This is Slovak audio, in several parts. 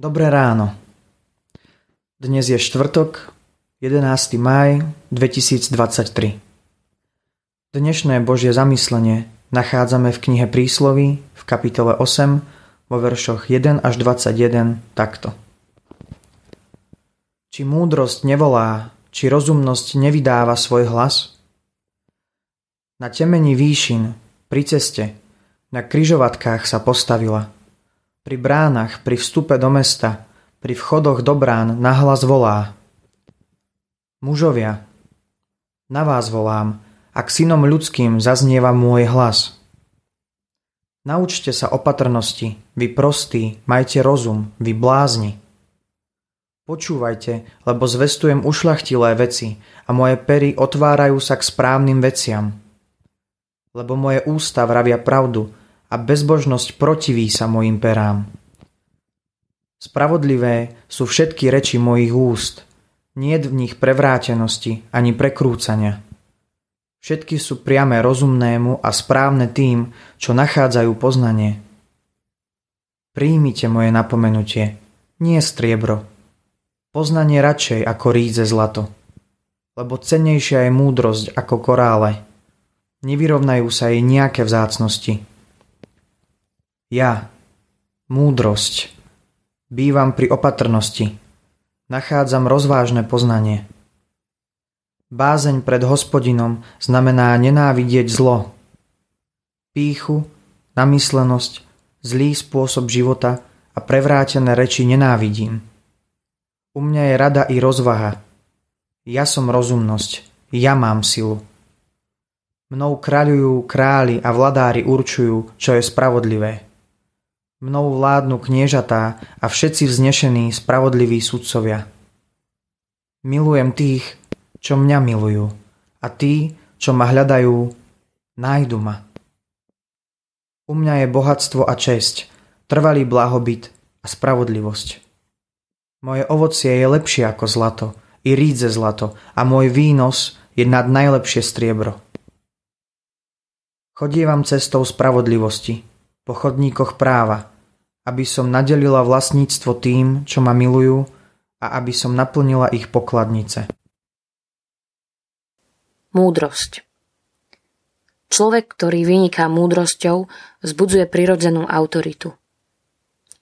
Dobré ráno. Dnes je štvrtok, 11. maj 2023. Dnešné Božie zamyslenie nachádzame v knihe Prísloví v kapitole 8 vo veršoch 1 až 21 takto. Či múdrosť nevolá, či rozumnosť nevydáva svoj hlas? Na temení výšin, pri ceste, na kryžovatkách sa postavila – pri bránach, pri vstupe do mesta, pri vchodoch do brán nahlas volá. Mužovia, na vás volám, ak synom ľudským zaznieva môj hlas. Naučte sa opatrnosti, vy prostí, majte rozum, vy blázni. Počúvajte, lebo zvestujem ušlachtilé veci a moje pery otvárajú sa k správnym veciam. Lebo moje ústa vravia pravdu a bezbožnosť protiví sa mojim perám. Spravodlivé sú všetky reči mojich úst, nie v nich prevrátenosti ani prekrúcania. Všetky sú priame rozumnému a správne tým, čo nachádzajú poznanie. Príjmite moje napomenutie, nie striebro. Poznanie radšej ako rídze zlato. Lebo cennejšia je múdrosť ako korále. Nevyrovnajú sa jej nejaké vzácnosti. Ja, múdrosť, bývam pri opatrnosti, nachádzam rozvážne poznanie. Bázeň pred hospodinom znamená nenávidieť zlo. Píchu, namyslenosť, zlý spôsob života a prevrátené reči nenávidím. U mňa je rada i rozvaha. Ja som rozumnosť, ja mám silu. Mnou kráľujú králi a vladári určujú, čo je spravodlivé. Mnou vládnu kniežatá a všetci vznešení spravodliví sudcovia. Milujem tých, čo mňa milujú a tí, čo ma hľadajú, nájdu ma. U mňa je bohatstvo a česť, trvalý blahobyt a spravodlivosť. Moje ovocie je lepšie ako zlato, i rídze zlato a môj výnos je nad najlepšie striebro. Chodievam cestou spravodlivosti, po chodníkoch práva, aby som nadelila vlastníctvo tým, čo ma milujú a aby som naplnila ich pokladnice. Múdrosť Človek, ktorý vyniká múdrosťou, zbudzuje prirodzenú autoritu.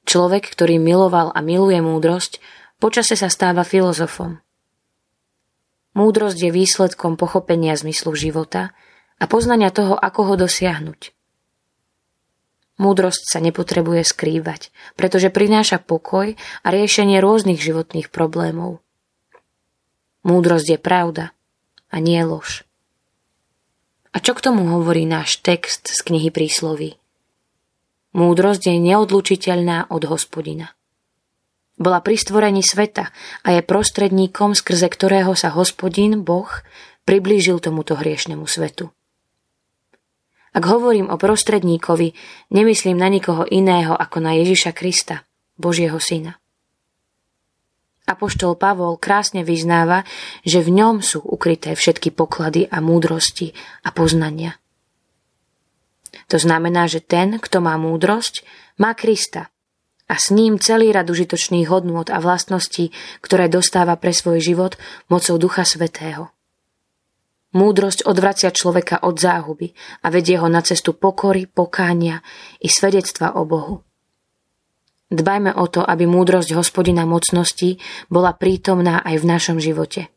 Človek, ktorý miloval a miluje múdrosť, počase sa stáva filozofom. Múdrosť je výsledkom pochopenia zmyslu života a poznania toho, ako ho dosiahnuť – Múdrosť sa nepotrebuje skrývať, pretože prináša pokoj a riešenie rôznych životných problémov. Múdrosť je pravda a nie lož. A čo k tomu hovorí náš text z knihy prísloví? Múdrosť je neodlučiteľná od hospodina. Bola pri stvorení sveta a je prostredníkom, skrze ktorého sa hospodin, Boh, priblížil tomuto hriešnemu svetu. Ak hovorím o prostredníkovi, nemyslím na nikoho iného ako na Ježiša Krista, Božieho syna. Apoštol Pavol krásne vyznáva, že v ňom sú ukryté všetky poklady a múdrosti a poznania. To znamená, že ten, kto má múdrosť, má Krista a s ním celý rad užitočných hodnôt a vlastností, ktoré dostáva pre svoj život mocou Ducha Svetého. Múdrosť odvracia človeka od záhuby a vedie ho na cestu pokory, pokánia i svedectva o Bohu. Dbajme o to, aby múdrosť hospodina mocností bola prítomná aj v našom živote.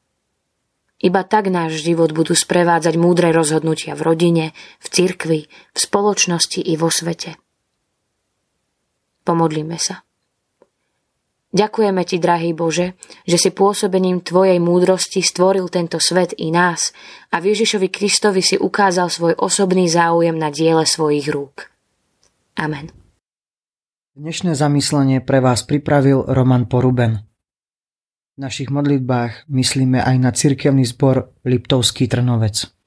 Iba tak náš život budú sprevádzať múdre rozhodnutia v rodine, v cirkvi, v spoločnosti i vo svete. Pomodlíme sa. Ďakujeme Ti, drahý Bože, že si pôsobením Tvojej múdrosti stvoril tento svet i nás a v Ježišovi Kristovi si ukázal svoj osobný záujem na diele svojich rúk. Amen. Dnešné zamyslenie pre vás pripravil Roman Poruben. V našich modlitbách myslíme aj na cirkevný zbor Liptovský Trnovec.